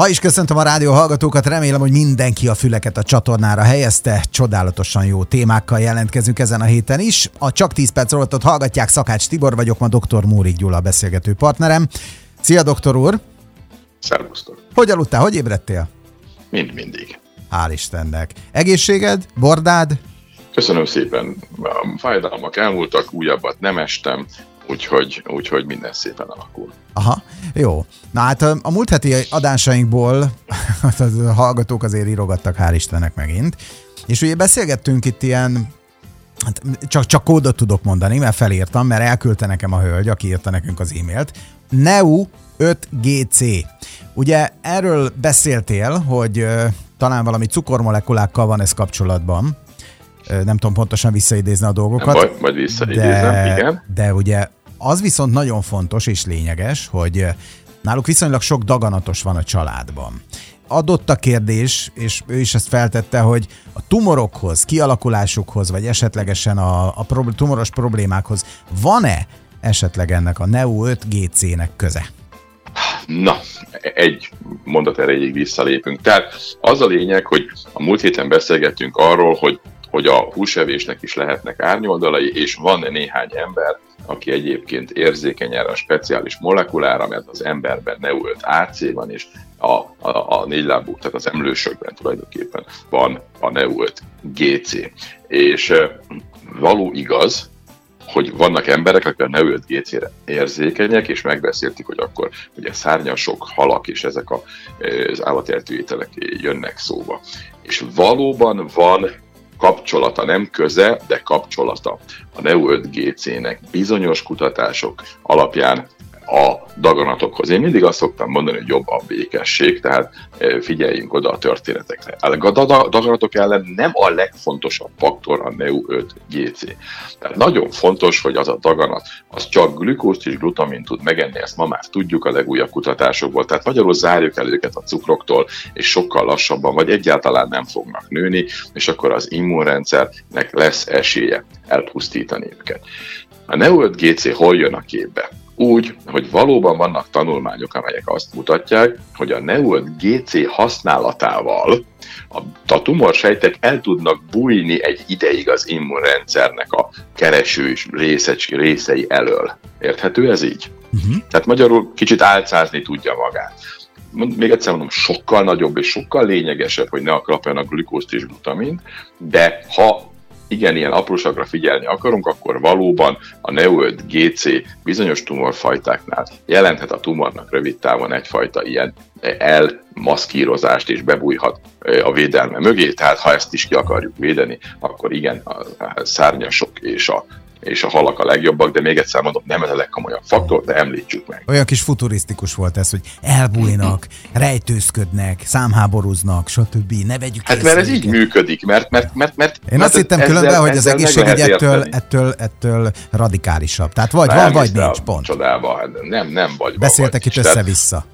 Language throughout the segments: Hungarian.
Ma is köszöntöm a rádió hallgatókat, remélem, hogy mindenki a füleket a csatornára helyezte. Csodálatosan jó témákkal jelentkezünk ezen a héten is. A Csak 10 perc rovatot hallgatják, Szakács Tibor vagyok, ma dr. Mórik Gyula a beszélgető partnerem. Szia, doktor úr! Szervusztok! Hogy aludtál, hogy ébredtél? Mind mindig. Hál' Istennek. Egészséged? Bordád? Köszönöm szépen. A fájdalmak elmúltak, újabbat nem estem, úgyhogy, úgyhogy minden szépen alakul. Aha, jó. Na hát a múlt heti adásainkból a hallgatók azért írogattak, hál' Istennek megint. És ugye beszélgettünk itt ilyen Hát csak, csak kódot tudok mondani, mert felírtam, mert elküldte nekem a hölgy, aki írta nekünk az e-mailt. Neu 5GC. Ugye erről beszéltél, hogy talán valami cukormolekulákkal van ez kapcsolatban. Nem tudom pontosan visszaidézni a dolgokat. Majd, majd visszaidézem, de, igen. De ugye az viszont nagyon fontos és lényeges, hogy náluk viszonylag sok daganatos van a családban. Adott a kérdés, és ő is ezt feltette, hogy a tumorokhoz, kialakulásukhoz, vagy esetlegesen a, a pro, tumoros problémákhoz van-e esetleg ennek a Neo 5GC-nek köze? Na, egy mondat erejéig visszalépünk. Tehát az a lényeg, hogy a múlt héten beszélgettünk arról, hogy hogy a húsevésnek is lehetnek árnyoldalai, és van néhány ember, aki egyébként érzékeny erre a speciális molekulára, mert az emberben neu AC van, és a, a, a négylábú, tehát az emlősökben tulajdonképpen van a neu GC. És való igaz, hogy vannak emberek, akik a neu GC-re érzékenyek, és megbeszéltük, hogy akkor ugye szárnyasok, halak és ezek a, az állatertő ételek jönnek szóba. És valóban van kapcsolata, nem köze, de kapcsolata. A Neo 5GC-nek bizonyos kutatások alapján a daganatokhoz. Én mindig azt szoktam mondani, hogy jobb a békesség, tehát e, figyeljünk oda a történetekre. A daganatok ellen nem a legfontosabb faktor a NEU5-GC. Tehát nagyon fontos, hogy az a daganat, az csak glükózt és glutamin tud megenni, ezt ma már tudjuk a legújabb kutatásokból. Tehát magyarul zárjuk el őket a cukroktól, és sokkal lassabban, vagy egyáltalán nem fognak nőni, és akkor az immunrendszernek lesz esélye elpusztítani őket. A NEO5-GC hol jön a képbe? Úgy, hogy valóban vannak tanulmányok, amelyek azt mutatják, hogy a Neold GC használatával a, tumorsejtek el tudnak bújni egy ideig az immunrendszernek a kereső részecski részei elől. Érthető ez így? Uh-huh. Tehát magyarul kicsit álcázni tudja magát még egyszer mondom, sokkal nagyobb és sokkal lényegesebb, hogy ne a glükózt és glutamint, de ha igen, ilyen apróságra figyelni akarunk, akkor valóban a Neo5 GC bizonyos tumorfajtáknál jelenthet a tumornak rövid távon egyfajta ilyen elmaszkírozást és bebújhat a védelme mögé, tehát ha ezt is ki akarjuk védeni, akkor igen, a szárnyasok és a és a halak a legjobbak, de még egyszer mondom, nem ez a legkomolyabb faktor, de említsük meg. Olyan kis futurisztikus volt ez, hogy elbújnak, rejtőzködnek, számháborúznak, stb. Ne vegyük Hát mert ez így működik, mert, mert, mert, mert Én mert azt hittem különben, hogy az egészségügy ettől, ettől, ettől radikálisabb. Tehát vagy van, vagy nincs, pont. Csodálva, hát nem, nem vagy. Beszéltek itt össze-vissza.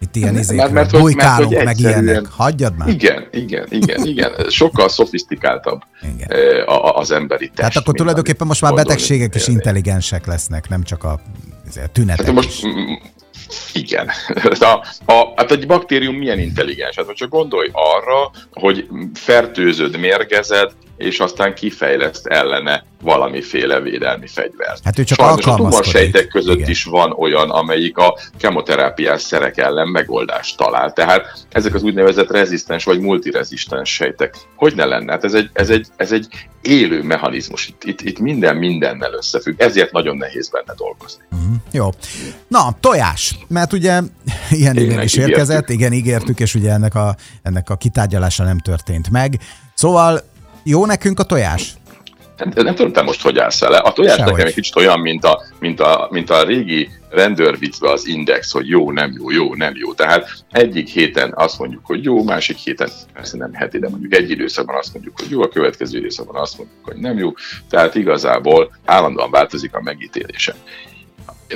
Itt ilyen izékről, mert, mert, bujkálunk, mert, meg ilyenek. Hagyjad már. Igen, igen, igen, igen. Sokkal szofisztikáltabb igen. az emberi test. Tehát akkor tulajdonképpen most már betegségek is intelligensek lesznek, nem csak a tünetek hát most, igen. A, a, hát egy baktérium milyen intelligens? Hát csak gondolj arra, hogy fertőzöd, mérgezed, és aztán kifejleszt ellene valamiféle védelmi fegyvert. Hát ő csak Sajnos a tumorsejtek között Igen. is van olyan, amelyik a kemoterápiás szerek ellen megoldást talál. Tehát ezek az úgynevezett rezisztens vagy multirezisztens sejtek. Hogy ne lenne? Hát ez egy, ez egy, ez egy élő mechanizmus. Itt, itt, itt minden mindennel összefügg, ezért nagyon nehéz benne dolgozni. Mm, jó. Na, tojás, mert ugye ilyen igen is érkezett, igen, ígértük, és ugye ennek a, ennek a kitárgyalása nem történt meg. Szóval jó nekünk a tojás? Nem, tudom, te most hogy állsz vele. A tojás Sehogy. nekem egy kicsit olyan, mint a, mint a, mint a régi rendőrviccbe az index, hogy jó, nem jó, jó, nem jó. Tehát egyik héten azt mondjuk, hogy jó, másik héten persze nem heti, de mondjuk egy időszakban azt mondjuk, hogy jó, a következő időszakban azt mondjuk, hogy nem jó. Tehát igazából állandóan változik a megítélésem.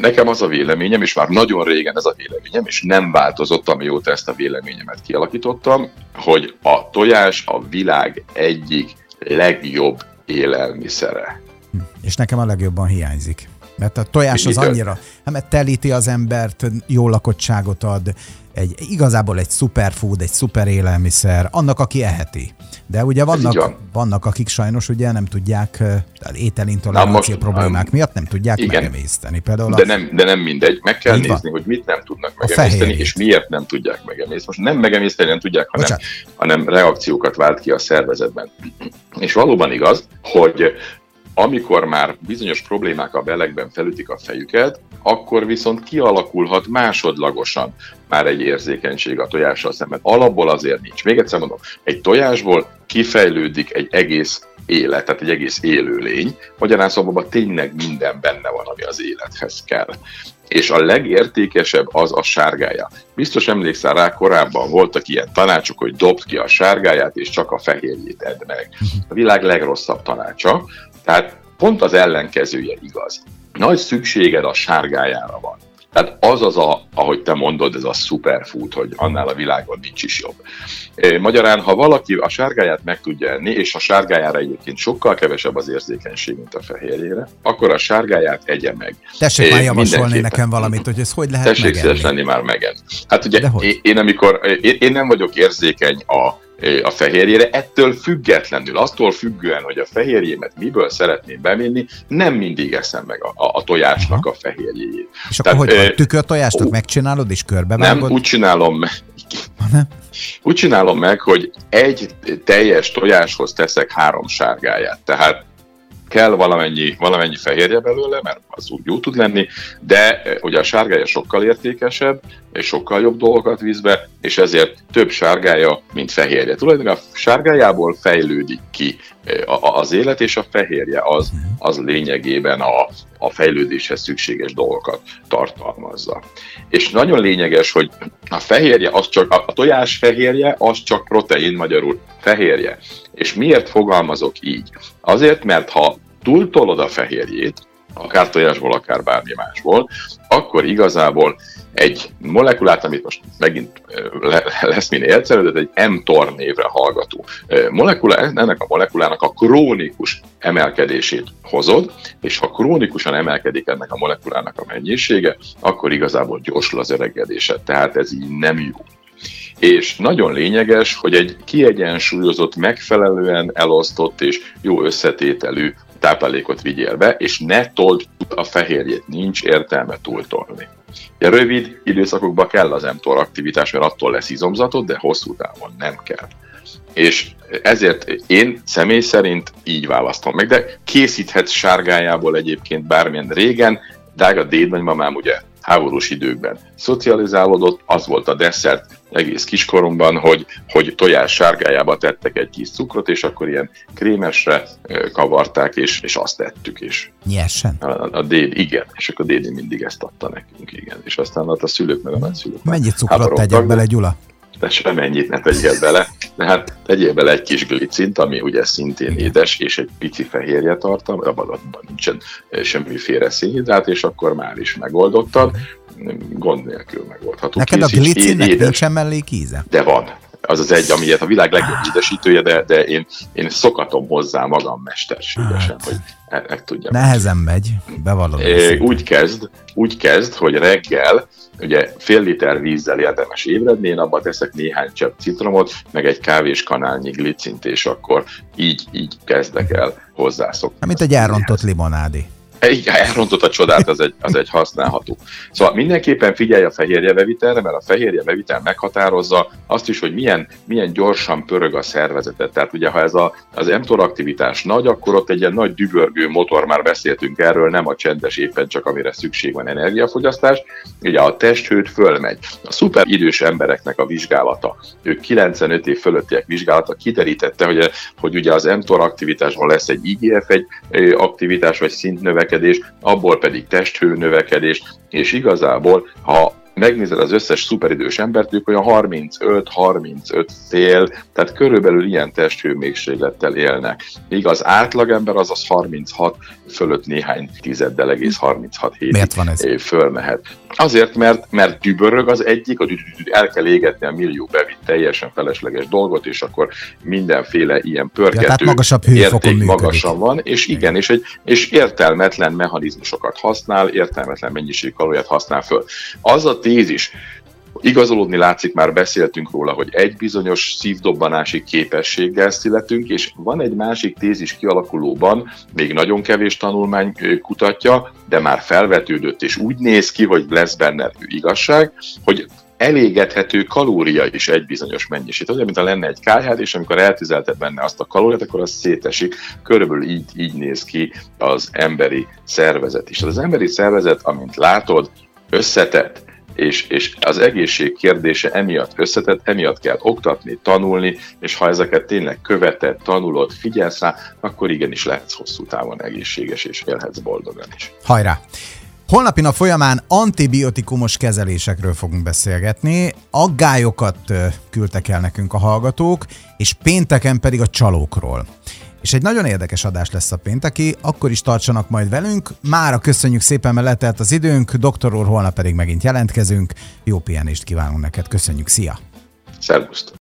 Nekem az a véleményem, és már nagyon régen ez a véleményem, és nem változott, amióta ezt a véleményemet kialakítottam, hogy a tojás a világ egyik legjobb élelmiszere. Hm. És nekem a legjobban hiányzik. Mert a tojás az annyira, hát mert telíti az embert, jó lakottságot ad, egy, igazából egy superfood, egy szuper élelmiszer, annak, aki eheti. De ugye vannak, van. vannak akik sajnos ugye nem tudják, ételintolerancia problémák nem, miatt nem tudják igen. megemészteni. Például de, a... nem, de nem mindegy. Meg kell nézni, van. hogy mit nem tudnak megemészteni, és miért nem tudják megemészteni. Most nem megemészteni nem tudják, hanem, hanem reakciókat vált ki a szervezetben. És valóban igaz, hogy amikor már bizonyos problémák a belegben felütik a fejüket, akkor viszont kialakulhat másodlagosan már egy érzékenység a tojással szemben. Alapból azért nincs. Még egyszer mondom, egy tojásból kifejlődik egy egész élet, tehát egy egész élőlény. Magyarán szóval tényleg minden benne van, ami az élethez kell. És a legértékesebb az a sárgája. Biztos emlékszel rá, korábban voltak ilyen tanácsok, hogy dobd ki a sárgáját, és csak a fehérjét edd meg. A világ legrosszabb tanácsa, tehát pont az ellenkezője igaz. Nagy szükséged a sárgájára van. Tehát az az a, ahogy te mondod, ez a superfood, hogy annál a világon nincs is jobb. Magyarán, ha valaki a sárgáját meg tudja enni, és a sárgájára egyébként sokkal kevesebb az érzékenység, mint a fehérjére, akkor a sárgáját egye meg. Tessék már javasolni nekem valamit, hogy ez hogy lehet Tessék szíves lenni már megen. Hát ugye én, én, amikor, én, én nem vagyok érzékeny a a fehérjére, ettől függetlenül, attól függően, hogy a fehérjémet miből szeretném bevinni, nem mindig eszem meg a, a, a tojásnak Aha. a fehérjéjét. És Tehát, akkor hogy tükör tojástot megcsinálod és körbevágod? Nem, úgy csinálom meg. Nem? Úgy csinálom meg, hogy egy teljes tojáshoz teszek három sárgáját. Tehát kell valamennyi, valamennyi fehérje belőle, mert az úgy jó tud lenni, de ugye a sárgája sokkal értékesebb, sokkal jobb dolgokat visz be, és ezért több sárgája, mint fehérje. Tulajdonképpen a sárgájából fejlődik ki az élet, és a fehérje az, az lényegében a, a fejlődéshez szükséges dolgokat tartalmazza. És nagyon lényeges, hogy a fehérje, az csak, a tojás fehérje, az csak protein, magyarul fehérje. És miért fogalmazok így? Azért, mert ha túltolod a fehérjét, akár tojásból, akár bármi másból, akkor igazából egy molekulát, amit most megint lesz minél egyszerű, de egy mTOR névre hallgató molekula, ennek a molekulának a krónikus emelkedését hozod, és ha krónikusan emelkedik ennek a molekulának a mennyisége, akkor igazából gyorsul az öregedése. Tehát ez így nem jó és nagyon lényeges, hogy egy kiegyensúlyozott, megfelelően elosztott és jó összetételű táplálékot vigyél be, és ne told a fehérjét, nincs értelme túltolni. A rövid időszakokban kell az mTOR aktivitás, mert attól lesz izomzatot, de hosszú távon nem kell. És ezért én személy szerint így választom meg, de készíthetsz sárgájából egyébként bármilyen régen, drága dédnagymamám ugye háborús időkben szocializálódott, az volt a desszert egész kiskoromban, hogy, hogy tojás sárgájába tettek egy kis cukrot, és akkor ilyen krémesre kavarták, és, és azt tettük is. Nyersen? A, a déd, igen, és akkor dédi mindig ezt adta nekünk, igen. És aztán a szülők meg a nagyszülők. Mennyi cukrot tegyek bele, Gyula? de semennyit ne tegyél bele, de hát tegyél bele egy kis glicint, ami ugye szintén édes, és egy pici fehérje tartalom, abban, abban nincsen semmiféle szénhidrát, és akkor már is megoldottad, gond nélkül megoldható. Neked a glicinnek nincsen mellék íze? De van, az az egy, amiért a világ legjobb édesítője, de, de én, én szokatom hozzá magam mesterségesen, hát, hogy meg e, tudjam. Nehezen megy, bevallom. Úgy kezd, úgy kezd, hogy reggel ugye fél liter vízzel érdemes ébredni, én abba teszek néhány csepp citromot, meg egy kávéskanálnyi glicint, és akkor így, így kezdek el hozzászokni. Mint egy elrontott limonádi. Igen, elrontott a csodát, az egy, az egy használható. Szóval mindenképpen figyelj a fehérjevevitelre, mert a fehérjevevitel meghatározza azt is, hogy milyen, milyen gyorsan pörög a szervezetet. Tehát ugye, ha ez a, az mTOR aktivitás nagy, akkor ott egy ilyen nagy dübörgő motor, már beszéltünk erről, nem a csendes éppen csak amire szükség van energiafogyasztás. Ugye a testhőt fölmegy. A szuper idős embereknek a vizsgálata, ők 95 év fölöttiek vizsgálata kiderítette, hogy, hogy ugye az mTOR aktivitásban lesz egy IGF, egy aktivitás vagy szintnövek növekedés, abból pedig testhő növekedés, és igazából, ha megnézed az összes szuperidős embert, ők olyan 35-35 fél, tehát körülbelül ilyen testhőmégséglettel élnek. Míg az átlagember az az 36 fölött néhány tizeddel egész 36 hétig Miért van ez? fölmehet. Azért, mert, mert dübörög az egyik, a el kell égetni a millió bevitt teljesen felesleges dolgot, és akkor mindenféle ilyen pörgető ja, magasabb érték magasan van, és igen, és, egy, és értelmetlen mechanizmusokat használ, értelmetlen mennyiség kalóriát használ föl. Az a tézis, Igazolódni látszik, már beszéltünk róla, hogy egy bizonyos szívdobbanási képességgel születünk, és van egy másik tézis kialakulóban, még nagyon kevés tanulmány kutatja, de már felvetődött, és úgy néz ki, hogy lesz benne igazság, hogy elégethető kalória is egy bizonyos mennyiség. Olyan, mint ha lenne egy kájhád, és amikor eltüzelted benne azt a kalóriát, akkor az szétesik. Körülbelül így, így néz ki az emberi szervezet is. Az emberi szervezet, amint látod, összetett, és, és az egészség kérdése emiatt összetett, emiatt kell oktatni, tanulni, és ha ezeket tényleg követed, tanulod, figyelsz rá, akkor igenis lehetsz hosszú távon egészséges, és élhetsz boldogan is. Hajrá! Holnapi nap folyamán antibiotikumos kezelésekről fogunk beszélgetni, aggályokat küldtek el nekünk a hallgatók, és pénteken pedig a csalókról. És egy nagyon érdekes adás lesz a pénteki, akkor is tartsanak majd velünk. Mára köszönjük szépen, mert letelt az időnk, doktor úr, holnap pedig megint jelentkezünk. Jó pihenést kívánunk neked, köszönjük, szia! Szervusztok!